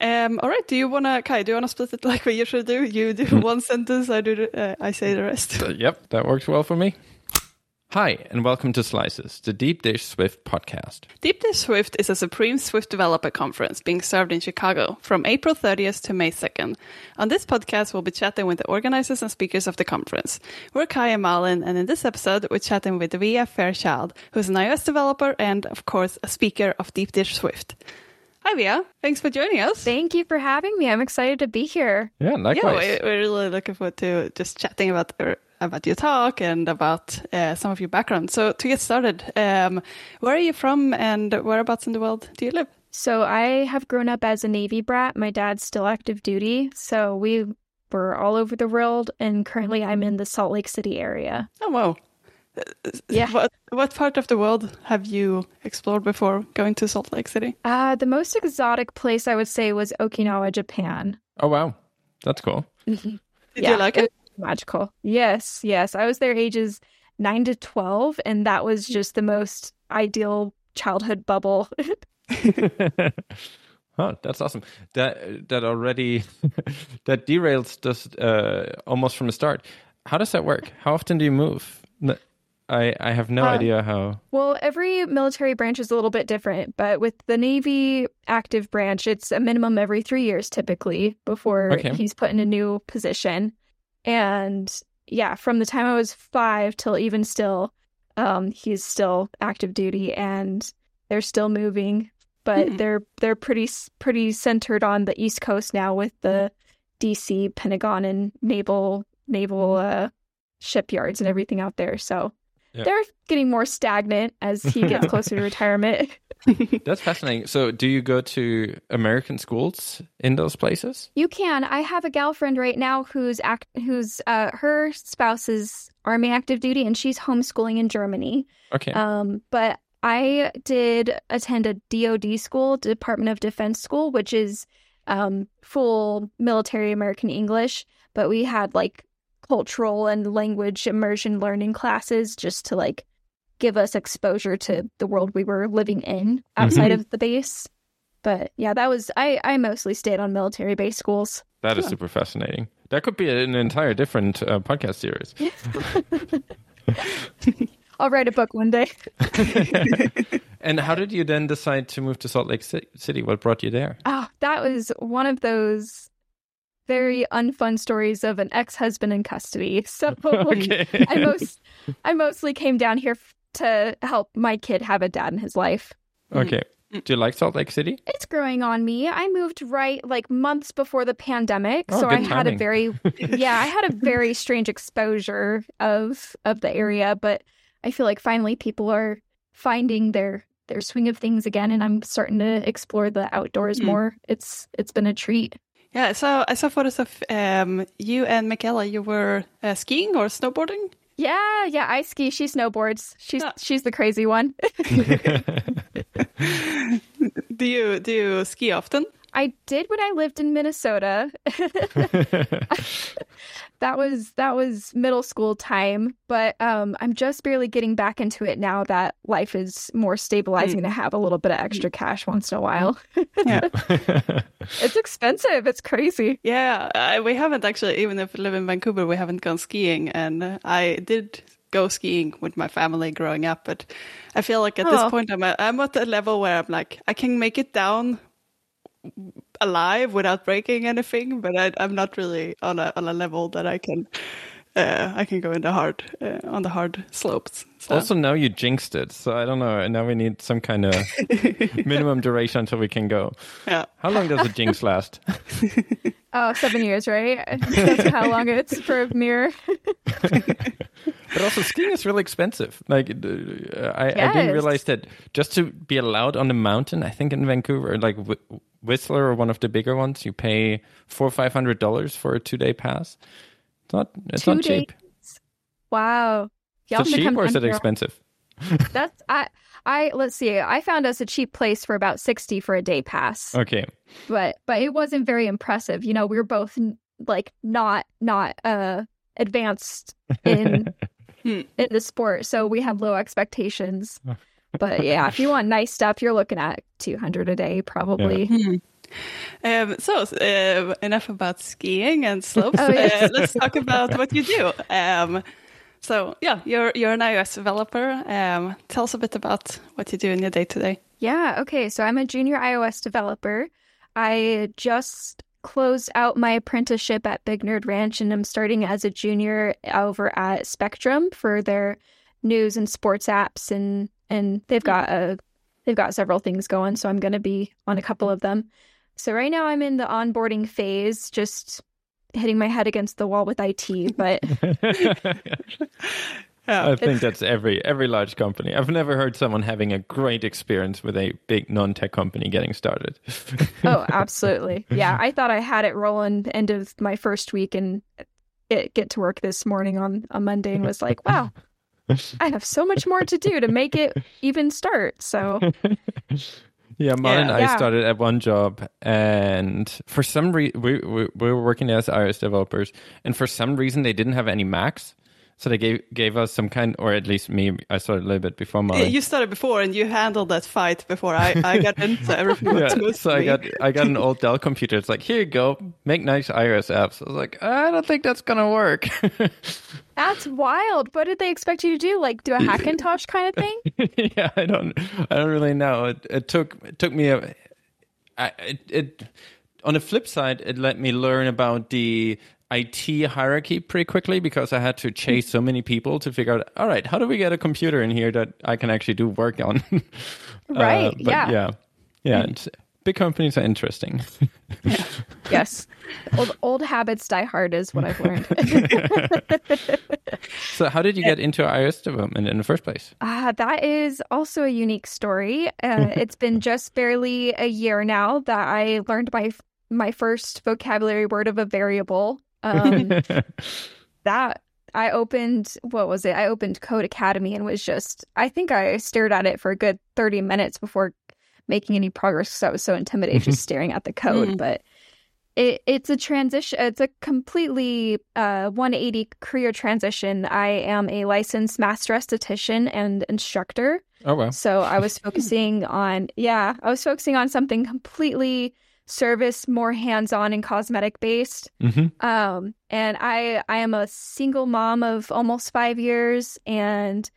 Um, all right. Do you wanna, Kai? Do you wanna split it like we usually do? You do one sentence, I do. Uh, I say the rest. Uh, yep, that works well for me. Hi, and welcome to Slices, the Deep Dish Swift podcast. Deep Dish Swift is a Supreme Swift Developer Conference being served in Chicago from April 30th to May 2nd. On this podcast, we'll be chatting with the organizers and speakers of the conference. We're Kai and Malin, and in this episode, we're chatting with Via Fairchild, who's an iOS developer and, of course, a speaker of Deep Dish Swift. Hi, Via. Thanks for joining us. Thank you for having me. I'm excited to be here. Yeah, likewise. Yeah, we're really looking forward to just chatting about about your talk and about uh, some of your background. So to get started, um, where are you from and whereabouts in the world do you live? So I have grown up as a Navy brat. My dad's still active duty, so we were all over the world, and currently I'm in the Salt Lake City area. Oh wow! Yeah. What what part of the world have you explored before going to Salt Lake City? Uh, the most exotic place I would say was Okinawa, Japan. Oh wow, that's cool. Did Yeah, you like it? Magical. Yes, yes. I was there ages nine to twelve, and that was just the most ideal childhood bubble. oh, that's awesome. That that already that derails just uh, almost from the start. How does that work? How often do you move? I I have no idea how. Well, every military branch is a little bit different, but with the Navy active branch, it's a minimum every three years typically before Okay. he's put in a new position. And yeah, from the time I was five till even still, um, he's still active duty and they're still moving, but Hmm. they're they're pretty pretty centered on the East Coast now with the DC, Pentagon, and naval naval uh, shipyards and everything out there. So They're getting more stagnant as he gets closer to retirement. That's fascinating. So, do you go to American schools in those places? You can. I have a gal friend right now who's act who's uh her spouse is army active duty and she's homeschooling in Germany. Okay. Um, but I did attend a DoD school, Department of Defense school, which is um full military American English, but we had like cultural and language immersion learning classes just to like give us exposure to the world we were living in outside of the base. But yeah, that was I I mostly stayed on military base schools. That is super fascinating. That could be an entire different uh, podcast series. I'll write a book one day. And how did you then decide to move to Salt Lake City? What brought you there? Oh, that was one of those very mm-hmm. unfun stories of an ex-husband in custody. So Okay. I most I mostly came down here f- to help my kid have a dad in his life. Mm-hmm. Okay. Mm. Do you like Salt Lake City? It's growing on me. I moved right like months before the pandemic, Oh, so I good had a very yeah, I had a very strange exposure of of the area, but I feel like finally people are finding their their swing of things again and I'm starting to explore the outdoors Mm. more. It's it's been a treat. Yeah, so I saw photos of um, you and Michaela. You were uh, skiing or snowboarding. Yeah, yeah, I ski, she snowboards. She's Ah. she's the crazy one. Do you do you ski often? I did when I lived in Minnesota. that was that was middle school time, but um I'm just barely getting back into it now that life is more stabilizing to have a little bit of extra cash once in a while. Yeah, it's expensive. It's crazy. yeah. I, we haven't actually, even if we live in Vancouver, we haven't gone skiing. And I did go skiing with my family growing up, but I feel like at Oh. this point I'm at, I'm at a level where I'm like I can make it down alive without breaking anything, but I, I'm not really on a on a level that I can. Uh, I can go in the hard uh, on the hard slopes. So. Also, now you jinxed it. So I don't know. Now we need some kind of minimum duration until we can go. yeah. How long does a jinx last? Oh, seven years, right? That's how long it's for a mirror. But also, skiing is really expensive. Like, uh, I, I didn't realize that just to be allowed on the mountain, I think in Vancouver, like Wh- Whistler or one of the bigger ones, you pay four or five hundred dollars for a two day pass. It's not. It's Two not cheap. days. Wow. Y'all Is it cheap or is it expensive? That's I I let's see. I found us a cheap place for about 60 for a day pass. Okay. But but it wasn't very impressive. You know, we were both like not not uh advanced in in the sport, so we had low expectations. But yeah, if you want nice stuff, you're looking at 200 a day probably. Hmm. Um, so uh, enough about skiing and slopes. Oh, yes. uh, let's talk about what you do. Um, so yeah, you're you're an iOS developer. Um, tell us a bit about what you do in your day to day. Yeah, okay. So I'm a junior iOS developer. I just closed out my apprenticeship at Big Nerd Ranch and I'm starting as a junior over at Spectrum for their news and sports apps and and they've hmm. got a they've got several things going, so I'm going to be on a couple of them. So right now I'm in the onboarding phase, just hitting my head against the wall with IT, but I think that's every every large company. I've never heard someone having a great experience with a big non-tech company getting started. oh, absolutely. Yeah, I thought I had it rolling end of my first week and it, get to work this morning on a Monday and was like, wow, I have so much more to do to make it even start. So Yeah, and Yeah. I Yeah. started at one job, and for some reason, we, we we were working as iOS developers, and for some reason, they didn't have any Macs, so they gave gave us some kind, or at least me, I started a little bit before Mal. You started before and you handled that fight before I, I got in, so everything yeah, so I got I got an old Dell computer. It's like here you go, make nice iOS apps. I was like, I don't think that's gonna work. that's wild. What did they expect you to do? Like do a Hackintosh kind of thing? yeah, I don't, I don't really know. It, it took, it took me a, I, it, it. On the flip side, it let me learn about the IT hierarchy pretty quickly because I had to chase so many people to figure out. All right, how do we get a computer in here that I can actually do work on? Right, but yeah. yeah, yeah. it's- big companies are interesting. yes. Old old habits die hard is what I've learned. so, how did you get into iOS development in the first place? Uh, that is also a unique story. Uh, it's been just barely a year now that I learned my my first vocabulary word of a variable. Um, that I opened what was it? I opened Codecademy and was just I think I stared at it for a good 30 minutes before making any progress because I was so intimidated just staring at the code. Mm. But it, it's a transition it's a completely uh 180 career transition. I am a licensed master esthetician and instructor. oh well. So I was focusing on, yeah, I was focusing on something completely service, more hands-on and cosmetic based. hmm Um, and I, I am a single mom of almost five years and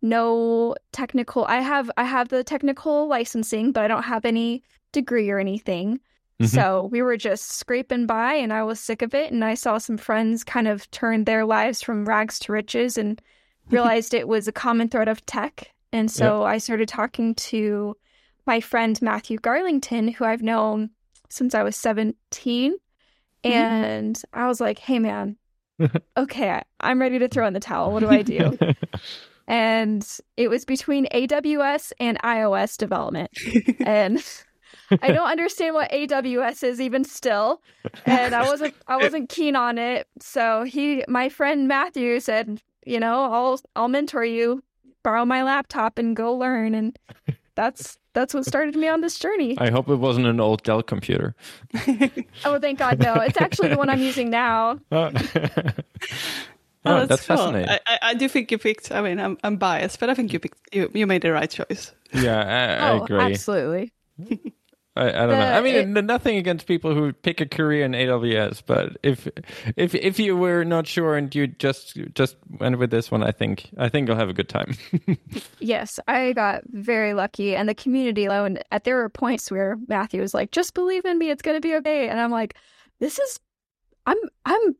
no technical. I have, I have the technical licensing, but I don't have any degree or anything. Mhm. So we were just scraping by, and I was sick of it. And I saw some friends kind of turn their lives from rags to riches, and realized it was a common thread of tech. And so I started talking to my friend Matthew Garlington, who I've known since I was 17. Mm-hmm. And I was like, hey, man, okay, I'm ready to throw in the towel. What do I do? and it was between AWS and iOS development. and I don't understand what AWS is even still. And I wasn't I wasn't keen on it. So he my friend Matthew said, you know, I'll I'll mentor you, borrow my laptop and go learn and that's that's what started me on this journey. I hope it wasn't an old Dell computer. Oh thank God no. It's actually the one I'm using now. oh, Oh, that's, cool. fascinating. I, I, I do think you picked. I mean, I'm, I'm biased, but I think you picked. You, you made the right choice. yeah, I, I oh, agree. absolutely. I, I don't know. I mean, it- nothing against people who pick a career in AWS, but if if if you were not sure and you just just went with this one, I think I think you'll have a good time. Yes, I got very lucky, and the community alone. At there were points where Matthew was like, "Just believe in me; it's gonna be okay," and I'm like, "This is, I'm, I'm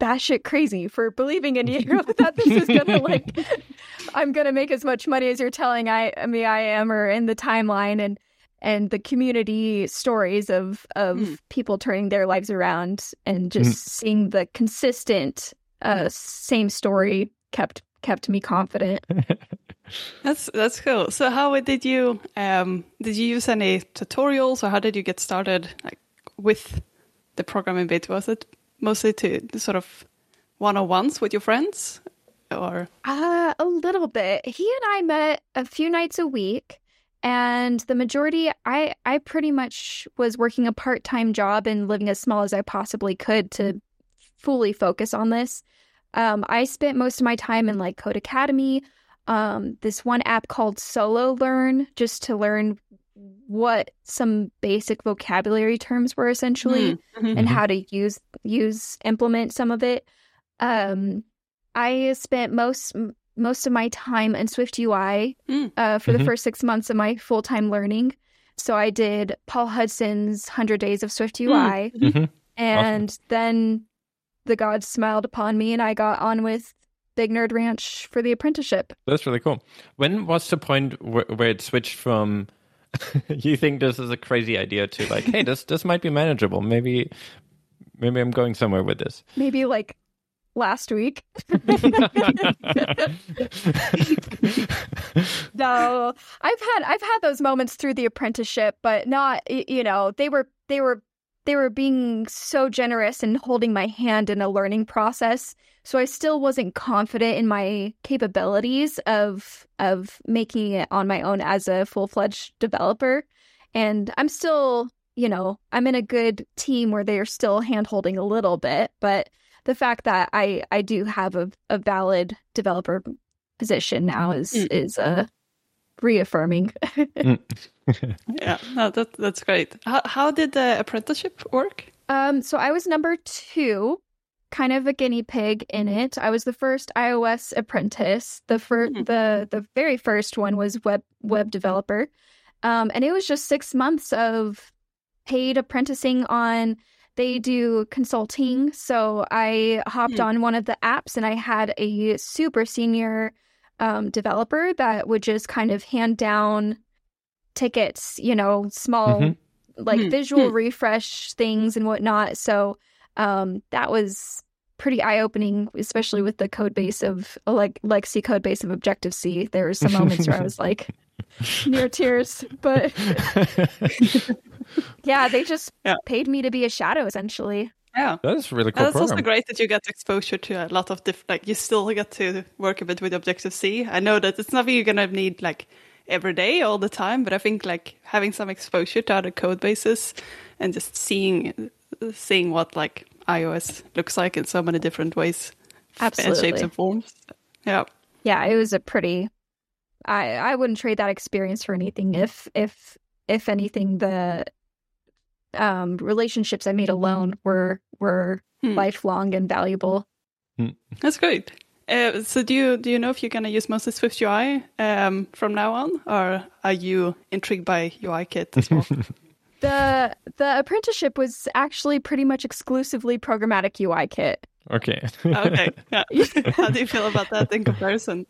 batshit crazy for believing in you that this is gonna like, I'm gonna make as much money as you're telling I, I mean, I am, or in the timeline, and and the community stories of of Mm. people turning their lives around, and just seeing the consistent, uh, same story kept kept me confident. That's that's cool. So, how did you um did you use any tutorials, or how did you get started like with the programming bit? Was it mostly to sort of one on ones with your friends, or Uh, a little bit. He and I met a few nights a week, and the majority, I I pretty much was working a part time job and living as small as I possibly could to fully focus on this. Um, I spent most of my time in like Codecademy, um, this one app called Sololearn, just to learn what some basic vocabulary terms were essentially Mhm. and how to use use implement some of it. Um, I spent most most of my time in SwiftUI Mm. uh, for Mhm. the first six months of my full time learning. So I did Paul Hudson's Hundred Days of SwiftUI, Mhm. and then the gods smiled upon me, and I got on with Big Nerd Ranch for the apprenticeship. That's really cool. When was the point where, where it switched from you think this is a crazy idea to like, hey, this this might be manageable. Maybe maybe I'm going somewhere with this. Maybe like last week. no, I've had I've had those moments through the apprenticeship, but not you know they were they were they were being so generous and holding my hand in a learning process. So I still wasn't confident in my capabilities of of making it on my own as a full fledged developer, and I'm still you know I'm in a good team where they are still hand holding a little bit, but the fact that I I do have a, a valid developer position now is Mm. is uh, reaffirming. Yeah, no, that that's great. How how did the apprenticeship work? um, so I was number two, kind of a guinea pig in it. I was the first iOS apprentice. The first Mhm. the the very first one was web web developer, um, and it was just six months of paid apprenticing on. They do consulting, so I hopped Hmm. on one of the apps, and I had a super senior um, developer that would just kind of hand down tickets, you know, small Mhm. like Hmm. visual Hmm. refresh things and whatnot. So um, that was pretty eye opening, especially with the code base of like legacy code base of Objective C. There were some moments where I was like near tears, but yeah, they just Yeah. paid me to be a shadow essentially. Yeah. That's a really cool And it's also program. great that you get exposure to a lot of different, like you still get to work a bit with Objective C. I know that it's nothing you're going to need like every day, all the time, but I think like having some exposure to other code bases and just seeing, seeing what like iOS looks like in so many different ways Absolutely. and shapes and forms. Yeah. Yeah, it was a pretty I I wouldn't trade that experience for anything if if if anything the um relationships I made alone were were Hmm. lifelong and valuable. That's great. Uh, so do you do you know if you're going to use mostly SwiftUI um, from now on, or are you intrigued by UIKit as well? The the apprenticeship was actually pretty much exclusively programmatic UIKit. okay. okay. Yeah. How do you feel about that in comparison?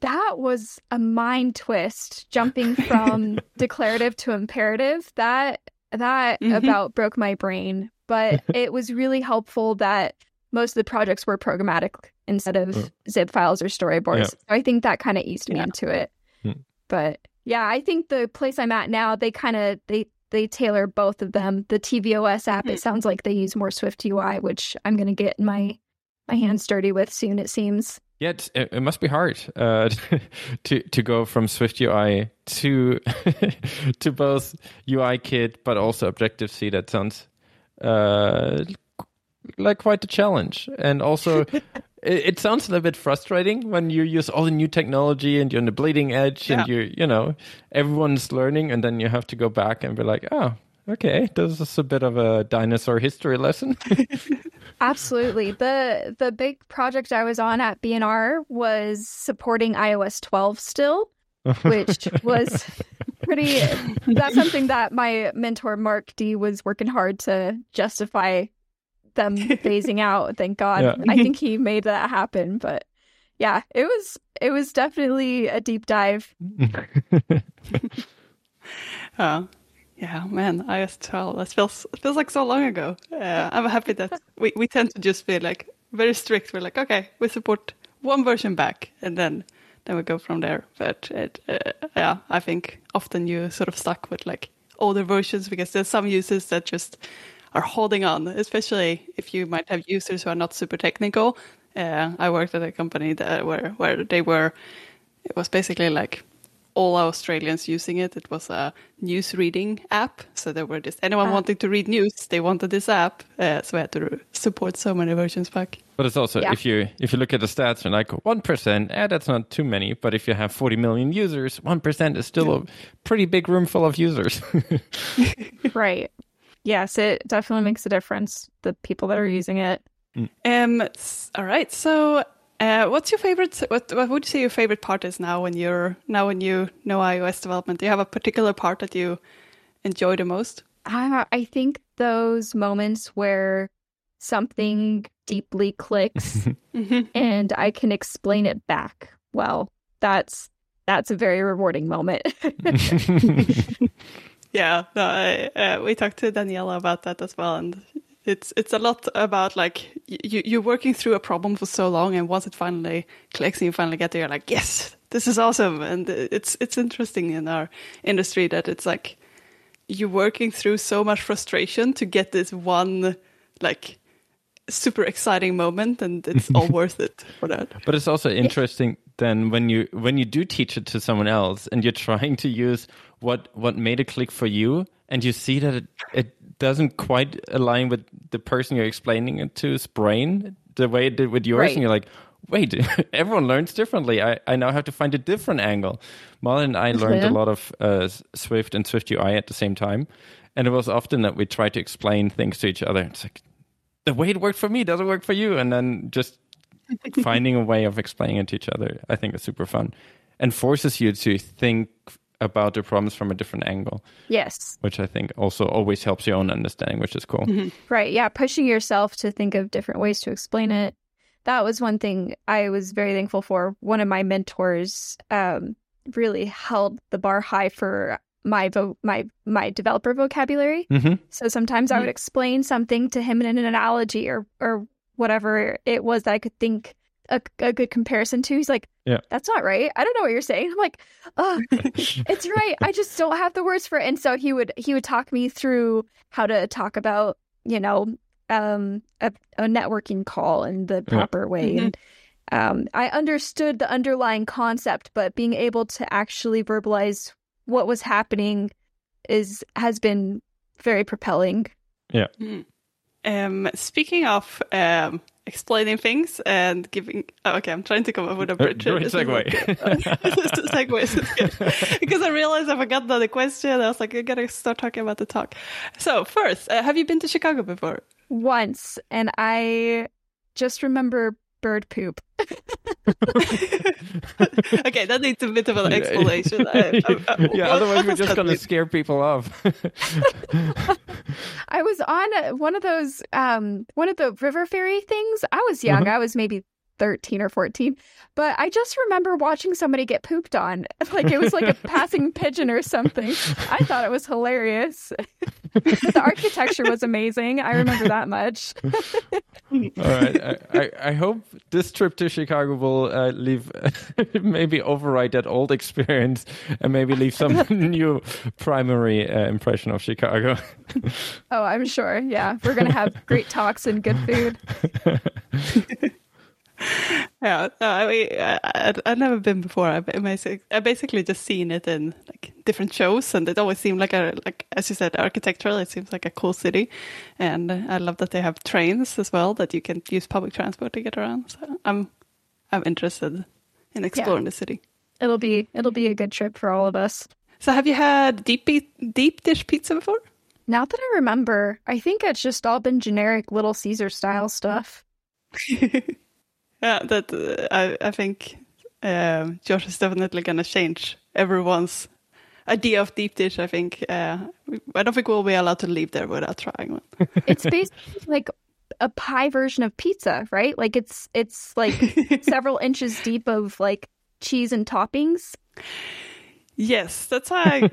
That was a mind twist jumping from declarative to imperative. That that Mhm. about broke my brain, but it was really helpful that most of the projects were programmatic instead of Mm. zip files or storyboards. Yeah. So I think that kind of eased me Yeah. into it. Hmm. But yeah, I think the place I'm at now, they kind of they they tailor both of them. The TVOS app, Hmm. it sounds like they use more SwiftUI, which I'm going to get my my hands dirty with soon. It seems. Yeah, it, it must be hard uh, to to go from SwiftUI to to both UIKit, but also Objective C. That sounds uh, like quite a challenge, and also it, it sounds a little bit frustrating when you use all the new technology and you're on the bleeding edge, and Yeah. you you know everyone's learning, and then you have to go back and be like, oh, okay, does this a bit of a dinosaur history lesson. Absolutely. The the big project I was on at BNR was supporting iOS 12 still, which was pretty that's something that my mentor Mark D was working hard to justify them phasing out. Thank God. Yeah. I think he made that happen, but yeah, it was it was definitely a deep dive. Oh, yeah, man, iOS 12. That feels it feels like so long ago. Uh, I'm happy that we, we tend to just be like very strict. We're like, okay, we support one version back, and then then we go from there. But it, uh, yeah, I think often you sort of stuck with like older versions because there's some users that just are holding on, especially if you might have users who are not super technical. Uh, I worked at a company that where where they were. It was basically like all Australians using it. It was a news reading app, so there were just anyone Ah. wanting to read news, they wanted this app, uh, so we had to support so many versions back. But it's also Yeah. if you if you look at the stats, you're like one percent. Eh, that's not too many. But if you have 40 million users, one percent is still a pretty big room full of users. Right. Yes, it definitely makes a difference. The people that are using it. Um, s- all right. So, uh, what's your favorite? What, what would you say your favorite part is now when you're now when you know iOS development? Do you have a particular part that you enjoy the most? Uh, I think those moments where something deeply clicks and I can explain it back. Well, that's that's a very rewarding moment. Yeah, no, I, uh, we talked to Daniela about that as well, and it's it's a lot about like you you're working through a problem for so long, and once it finally clicks and you finally get there, you're like, yes, this is awesome, and it's it's interesting in our industry that it's like you're working through so much frustration to get this one like super exciting moment, and it's all worth it for that. But it's also interesting then when you when you do teach it to someone else and you're trying to use what what made it click for you and you see that it, it doesn't quite align with the person you're explaining it to's brain the way it did with yours Right. and you're like wait everyone learns differently. I, I now have to find a different angle. Malin and I learned a lot of uh, Swift and SwiftUI at the same time. And it was often that we tried to explain things to each other. It's like the way it worked for me doesn't work for you. And then just finding a way of explaining it to each other i think is super fun. And forces you to think about the problems from a different angle yes. which i think also always helps your own understanding which is cool Right. Yeah. Pushing yourself to think of different ways to explain it. That was one thing I was very thankful for. One of my mentors um, really held the bar high for my vo- my my developer vocabulary. hmm So sometimes I would explain something to him in an analogy or or whatever it was that I could think a, a good comparison to. He's like, Yeah. that's not right. I don't know what you're saying." I'm like, "Oh, it's right. I just don't have the words for it." And so he would he would talk me through how to talk about you know um a, a networking call in the proper way Mhm. and um I understood the underlying concept, but being able to actually verbalize what was happening is has been very propelling. Yeah. Um, speaking of um, explaining things and giving, oh, okay, I'm trying to come up with a bridge. great This segue. good. Segues is good. because I realized I forgot the question. I was like, I gotta start talking about the talk. So first, uh, have you been to Chicago before? once and I just remember bird poop. okay, that needs a bit of an explanation. I- I- I- yeah otherwise we're just gonna scare people off I was on a, one of those um one of the river ferry things. I was young. I was maybe 13 or 14. But I just remember watching somebody get pooped on. Like it was like a passing pigeon or something. I thought it was hilarious. the architecture was amazing. I remember that much. all right I, I, I hope this trip to chicago will uh, leave maybe override that old experience and maybe leave some new primary uh, impression of chicago Oh, I'm sure. Yeah. We're going to have great talks and good food. Yeah, no, I mean, I, I've never been before. I, basic, I basically just seen it in like different shows, and it always seemed like a like as you said, architectural. It seems like a cool city, and I love that they have trains as well that you can use public transport to get around. So I'm I'm interested in exploring the city. It'll be it'll be a good trip for all of us. So have you had deep deep dish pizza before? Not that I remember, I think it's just all been generic Little Caesar style stuff. Yeah, that uh, I I think um, Josh is definitely gonna change everyone's idea of deep dish. I think uh, I don't think we'll be allowed to leave there without trying one. It's basically like a pie version of pizza, right? Like it's it's like several inches deep of like cheese and toppings. Yes, that's how I,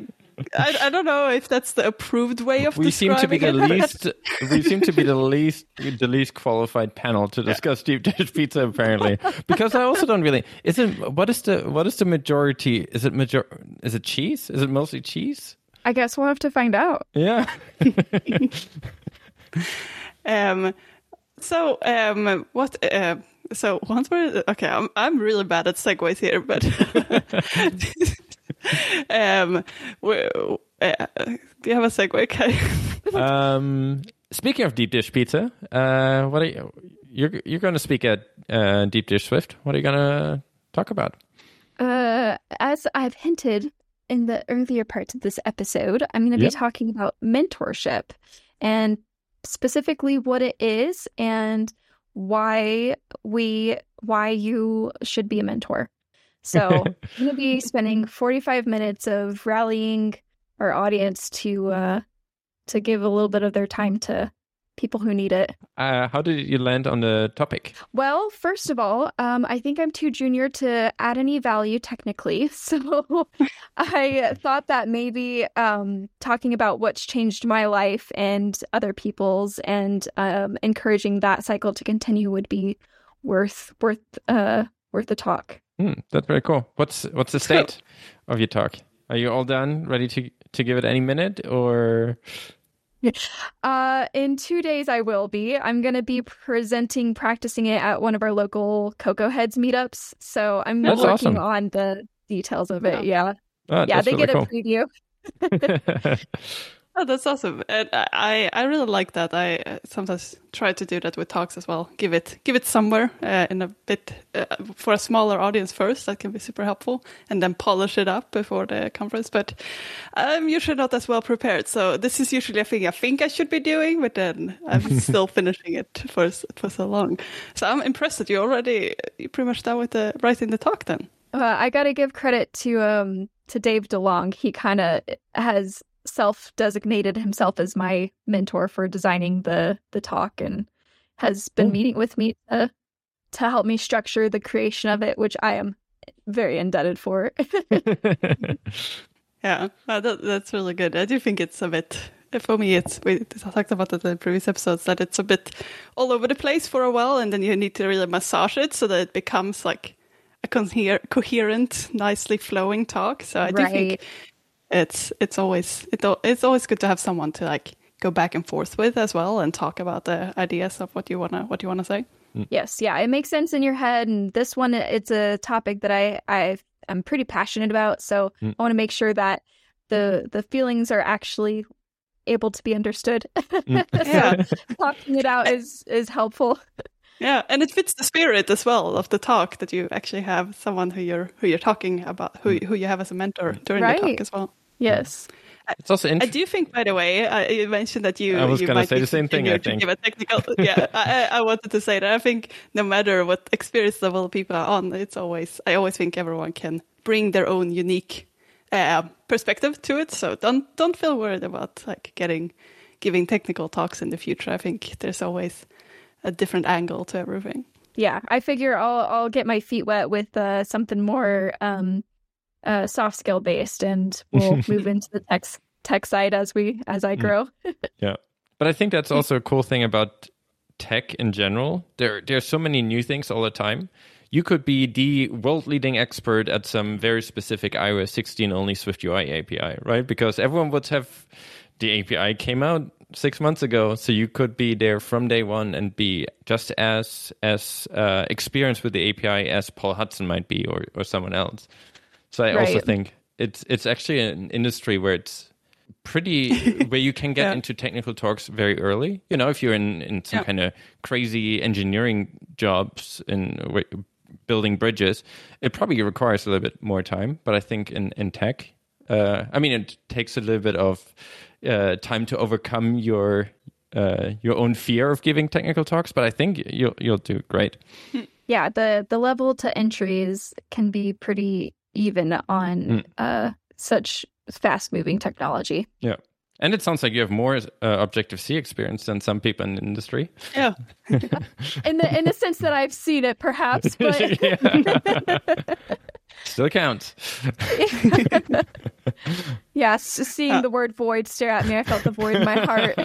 I. I don't know if that's the approved way of we seem to be the it. least we seem to be the least the least qualified panel to discuss deep dish pizza apparently because i also don't really is it what is the what is the majority is it major is it cheese is it mostly cheese I guess we'll have to find out. yeah Um, so um, what? Uh, so once we're okay, I'm I'm really bad at segues here, but um, uh, do you have a segue, Kai? um, speaking of deep dish pizza, uh, what are you? You're you're going to speak at uh, Deep Dish Swift. What are you going to talk about? Uh, as I've hinted in the earlier parts of this episode, I'm going to Yep. be talking about mentorship and specifically what it is and why we why you should be a mentor. So, I'm going to be spending 45 minutes of rallying our audience to uh to give a little bit of their time to people who need it. Uh, how did you land on the topic? Well, first of all, um, I think I'm too junior to add any value technically. So I thought that maybe um, talking about what's changed my life and other people's and um, encouraging that cycle to continue would be worth worth uh, worth the talk. Hmm, that's very cool. What's what's the state of your talk? Are you all done, ready to to give it any minute, or Uh, in two days, I will be. I'm going to be presenting, practicing it at one of our local Cocoa Heads meetups. So I'm That's working awesome. on the details of it. Yeah. Oh, yeah, they really get cool. a preview. Oh, that's awesome, and I I really like that. I uh, sometimes try to do that with talks as well. Give it give it somewhere uh, in a bit uh, for a smaller audience first. That can be super helpful, and then polish it up before the conference. But I'm usually not as well prepared, so this is usually a thing I think I should be doing, but then I'm still finishing it for for so long. So I'm impressed that you're already you pretty much done with the writing the talk then. Uh, I got to give credit to um to Dave DeLong. He kind of has self-designated himself as my mentor for designing the the talk and has been Cool. meeting with me to to help me structure the creation of it, which I am very indebted for. Yeah, uh, that, that's really good. I do think it's a bit, for me, it's, we talked about it in previous episodes, that it's a bit all over the place for a while, and then you need to really massage it so that it becomes like a coher- coherent, nicely flowing talk. So I do Right. think it's it's always it, it's always good to have someone to like go back and forth with as well and talk about the ideas of what you wanna what you wanna say. Yes, yeah, it makes sense in your head, and this one it's a topic that I I am pretty passionate about. So Mm. I want to make sure that the the feelings are actually able to be understood. Mm. Yeah. talking it out is is helpful. Yeah, and it fits the spirit as well of the talk that you actually have someone who you're who you're talking about, who who you have as a mentor during the talk as well. Yes. it's also interesting. I do think, by the way, uh, you mentioned that you. I was gonna might say the same thing, I think. Give a technical, yeah, I, I I wanted to say that. I think no matter what experience level people are on, it's always. I always think everyone can bring their own unique uh, perspective to it. So don't don't feel worried about like getting giving technical talks in the future. I think there's always a different angle to everything. Yeah, I figure I'll I'll get my feet wet with uh, something more um, uh, soft skill based, and we'll move into the tech tech side as we as I grow. Yeah, but I think that's also a cool thing about tech in general. There, there's so many new things all the time. You could be the world-leading expert at some very specific iOS 16 only SwiftUI API, right? Because everyone would have the API came out six months ago, so you could be there from day one and be just as as uh, experienced with the API as Paul Hudson might be, or or someone else. So I also think it's it's actually an industry where it's pretty where you can get Yeah. into technical talks very early. You know, if you're in in some Yeah. kind of crazy engineering jobs in building bridges, it probably requires a little bit more time. But I think in in tech, uh, I mean, it takes a little bit of uh, time to overcome your uh, your own fear of giving technical talks. But I think you'll you'll do great. Yeah, the the level to entries can be pretty even on Mm. uh, such fast moving technology. Yeah. And it sounds like you have more uh, Objective C experience than some people in the industry. Yeah, In the in the sense that I've seen it, perhaps, but Still counts. yes, seeing the word void stare at me, I felt the void in my heart.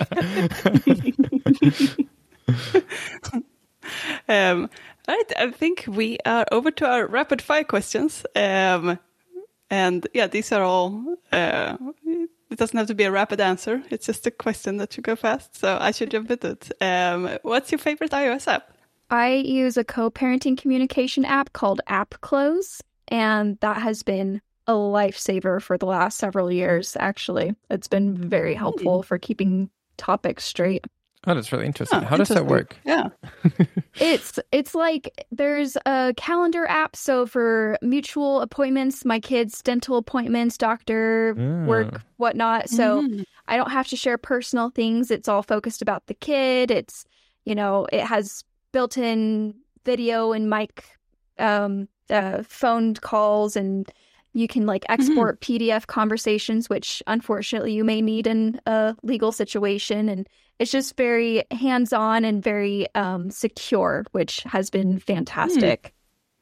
Um, right, I think we are over to our rapid fire questions. Um, and yeah, these are all. Uh, it doesn't have to be a rapid answer. It's just a question that should go fast. So I should jump into it. Um, what's your favorite iOS app? I use a co parenting communication app called AppClose, and that has been a lifesaver for the last several years, actually. It's been very helpful for keeping topics straight. Oh, that's really interesting. Oh, How does that work? Yeah. It's it's like there's a calendar app so for mutual appointments, my kids' dental appointments, doctor work, Ah. whatnot. So Mhm. I don't have to share personal things. It's all focused about the kid. It's, you know, it has built in video and mic, um, uh, phone calls, and you can like export PDF conversations, which unfortunately you may need in a legal situation. And it's just very hands on and very um, secure, which has been fantastic.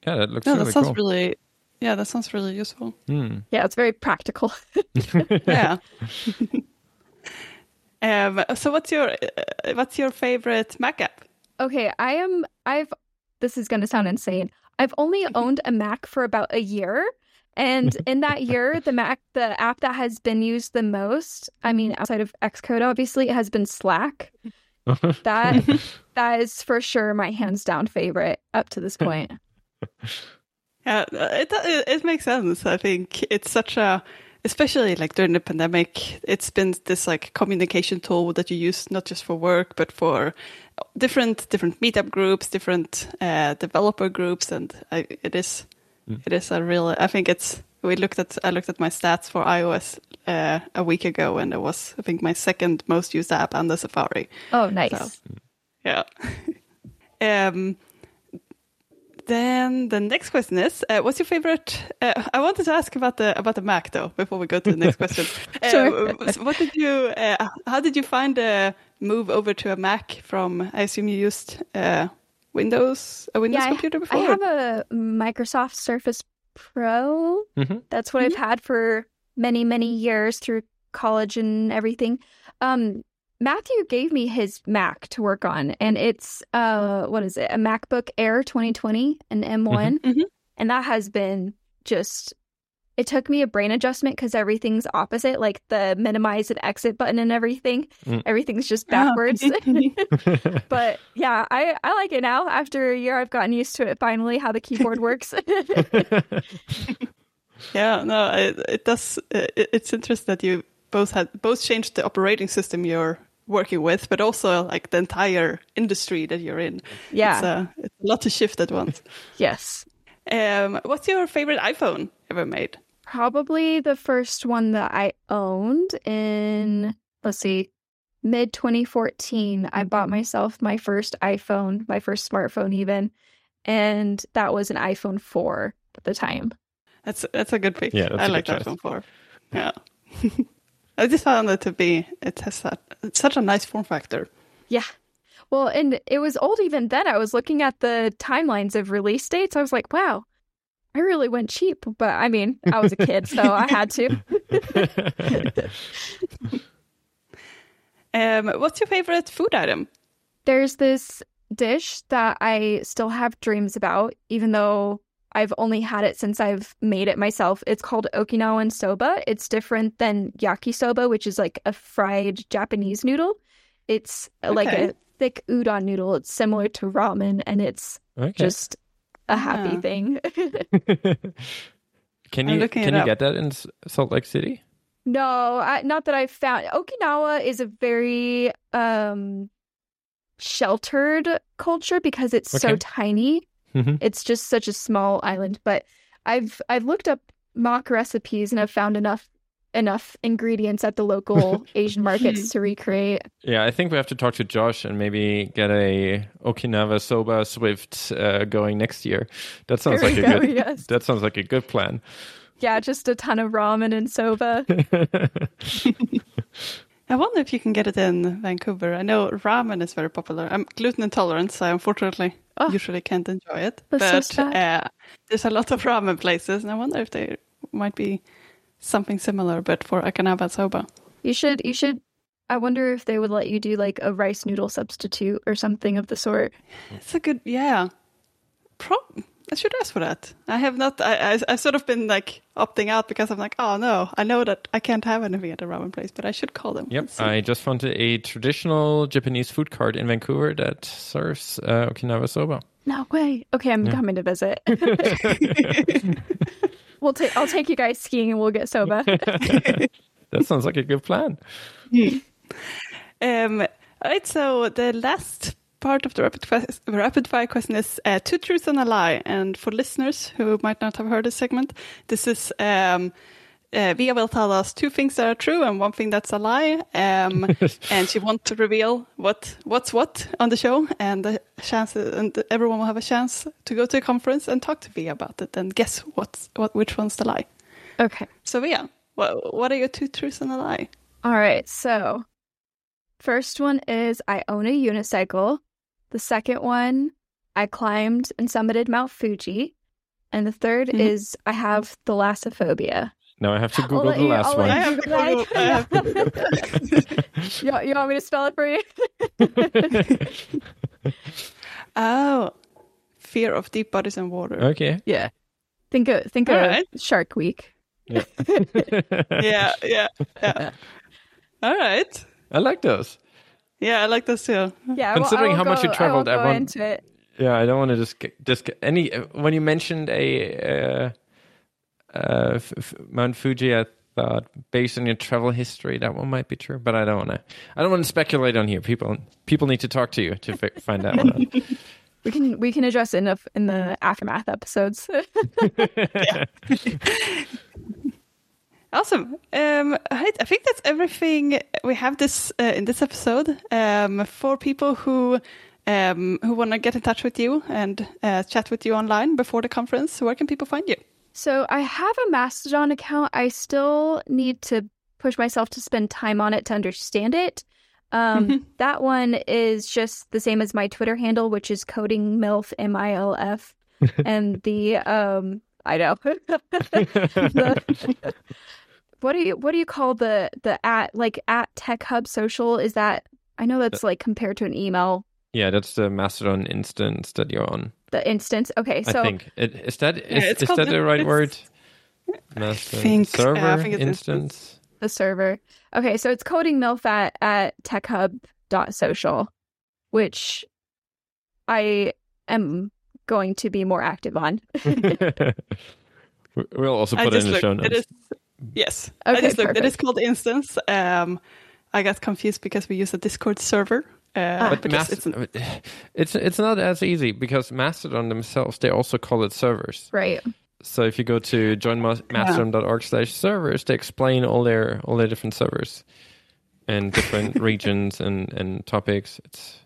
Yeah, that looks No, really that sounds cool. really. Yeah, that sounds really useful. Hmm. Yeah, it's very practical. yeah. um. So, what's your uh, what's your favorite Mac app? Okay, I am. I've. This is going to sound insane. I've only owned a Mac for about a year, and in that year, the Mac, the app that has been used the most, I mean, outside of Xcode, obviously—it has been Slack. That that is for sure my hands down favorite up to this point. Yeah, uh, it it, it makes sense. I think it's such a, especially like during the pandemic, it's been this like communication tool that you use not just for work but for different different meetup groups, different uh, developer groups, and I, it is it is a real. I think it's. We looked at. I looked at my stats for iOS uh, a week ago, and it was I think my second most used app under Safari. Oh, nice. So, yeah. um, then the next question is, uh, what's your favorite? Uh, I wanted to ask about the about the Mac though before we go to the next question. Uh, Sure. what did you? Uh, how did you find the move over to a Mac from? I assume you used uh, Windows, a Windows I- computer before? I have a Microsoft Surface Pro. Mhm. That's what I've had for many, many years through college and everything. Um, Matthew gave me his Mac to work on, and it's uh, what is it? A MacBook Air 2020, an M1, Mhm. and that has been just. It took me a brain adjustment because everything's opposite, like the minimize and exit button and everything. Mm. Everything's just Oh. backwards. but yeah, I I like it now. After a year, I've gotten used to it. Finally, how the keyboard works. Yeah, no, it, it does. It, it's interesting that you both had both changed the operating system you're working with, but also like the entire industry that you're in. yeah. It's a, it's a lot to shift at once. yes. Um, what's your favorite iPhone ever made? Probably the first one that I owned in mm-hmm. let's see, mid 2014. I mm-hmm. bought myself my first iPhone, my first smartphone even, and that was an iPhone 4 at the time. That's that's a good pick. Yeah, that's I a like good that iPhone four. Yeah, I just found it to be it has that it's such a nice form factor. Yeah. Well, and it was old even then. I was looking at the timelines of release dates. I was like, wow, I really went cheap. But I mean, I was a kid, so I had to. Um, what's your favorite food item? There's this dish that I still have dreams about, even though I've only had it since I've made it myself. It's called Okinawan soba. It's different than yakisoba, which is like a fried Japanese noodle. It's uh, like a thick udon noodle. It's similar to ramen, and it's okay. just a happy Yeah. thing. can you can you up. get that in Salt Lake City? no, I, not that I've found. Okinawa is a very um sheltered culture because it's so Okay. tiny. Mhm. It's just such a small island. But I've I've looked up mock recipes and I've found enough enough ingredients at the local Asian markets to recreate. Yeah, I think we have to talk to Josh and maybe get a Okinawa Soba Swift uh, going next year. That sounds There like we a go, good. yes. That sounds like a good plan. Yeah, just a ton of ramen and soba. I wonder if you can get it in Vancouver. I know ramen is very popular. I'm gluten intolerant, so I unfortunately Oh. usually can't enjoy it. That's so but uh, there's a lot of ramen places, and I wonder if they might be something similar, but for Okinawa soba. You should you should I wonder if they would let you do like a rice noodle substitute or something of the sort. It's a good, yeah. Pro- I should ask for that. I have not. I, I I've sort of been like opting out because I'm like, oh no, I know that I can't have anything at a ramen place, but I should call them. Yep. I just found a traditional Japanese food cart in Vancouver that serves uh, Okinawa soba. No way. Okay, I'm coming to visit. We'll take. I'll take you guys skiing, and we'll get sober. that sounds like a good plan. Um, all right, so the last part of the rapid, quest- rapid fire question is uh, two truths and a lie. And for listeners who might not have heard this segment, this is um, uh, Via will tell us two things that are true and one thing that's a lie. Um, and she wants to reveal what what's what on the show, and the chance and everyone will have a chance to go to a conference and talk to Via about it and guess what's what which one's the lie. okay. So Via, what what are your two truths and a lie? All right. So, first one is I own a unicycle. The second one, I climbed and summited Mount Fuji. And the 3rd Mhm. is I have thalassophobia. Now I have to Google the you- last I'll one. I have to Google- I have you, you want me to spell it for you? Oh, fear of deep bodies and water. okay. yeah. Think of think All of right. Shark Week. yeah, yeah, yeah. All right. I like those. Yeah, I like this too. Yeah. I won't- I Considering won't how much you traveled, I I want- Yeah, I don't want to just get- just get any. uh, When you mentioned a uh, uh, f- f- Mount Fuji, I thought based on your travel history, that one might be true. But I don't want to. I don't want to speculate on here. People people need to talk to you to fi- find that one out. We can we can address it in the, in the aftermath episodes. Awesome. Um, I, I think that's everything we have this uh, in this episode. Um, for people who um, who want to get in touch with you and uh, chat with you online before the conference, where can people find you? So I have a Mastodon account. I still need to push myself to spend time on it to understand it. Um. That one is just the same as my Twitter handle, which is coding milf m i l f, and the um I know The- what do you what do you call the the at like at Tech Hub Social? Is that I know that's like compared to an email yeah, that's the Mastodon instance that you're on. The instance. Okay, so I think it, is that is, it's is that the the- right it's- word? Mastodon think- I server think instance. the server. Okay, so it's coding milf at, at techhub.social, which I am going to be more active on. we'll also put it just in the show notes. It is yes. I just looked. It perfect. is called Instance. Um, I got confused because we use a Discord server. Uh, But because Mas- it's an- it's it's not as easy because Mastodon themselves they also call it servers. Right. So if you go to joinmastodon.org slash servers, they explain all their all their different servers and different regions and and topics. It's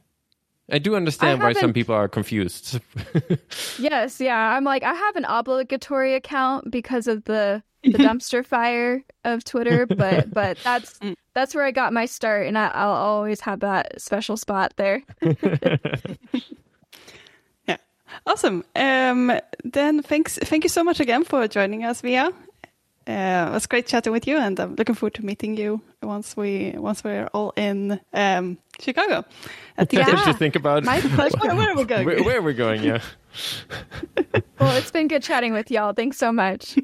I do understand I why some people are confused. Yes, yeah. I'm like, I have an obligatory account because of the the dumpster fire of Twitter, but but that's Mm. that's where I got my start, and I, I'll always have that special spot there. Yeah, awesome. Um, then thanks, thank you so much again for joining us, Via. Uh, it was great chatting with you, and I'm looking forward to meeting you once we once we're all in um, Chicago. At the Yeah. Did you think about My pleasure. where, where are we going? where, where are we going? Yeah. Well, it's been good chatting with y'all. Thanks so much.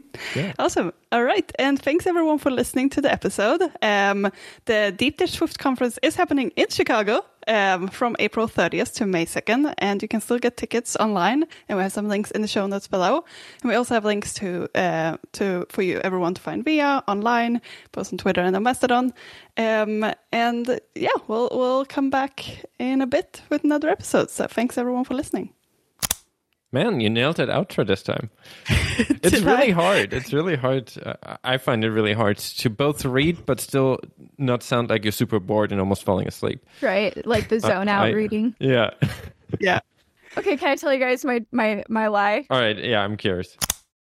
Awesome. All right. And thanks everyone for listening to the episode. Um, the Deep Dish Swift conference is happening in Chicago um, from April 30th to May 2nd. And you can still get tickets online. And we have some links in the show notes below. And we also have links to, uh, to for you, everyone to find via online, both on Twitter and on Mastodon. Um, and yeah, we'll, we'll come back in a bit with another episode. So thanks everyone for listening. Man, you nailed that outro this time. It's really I? hard. It's really hard. Uh, I find it really hard to both read but still not sound like you're super bored and almost falling asleep. Right, like the zone out I- reading. Yeah. Yeah. Okay, can I tell you guys my my my lie? All right. Yeah, I'm curious.